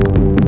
you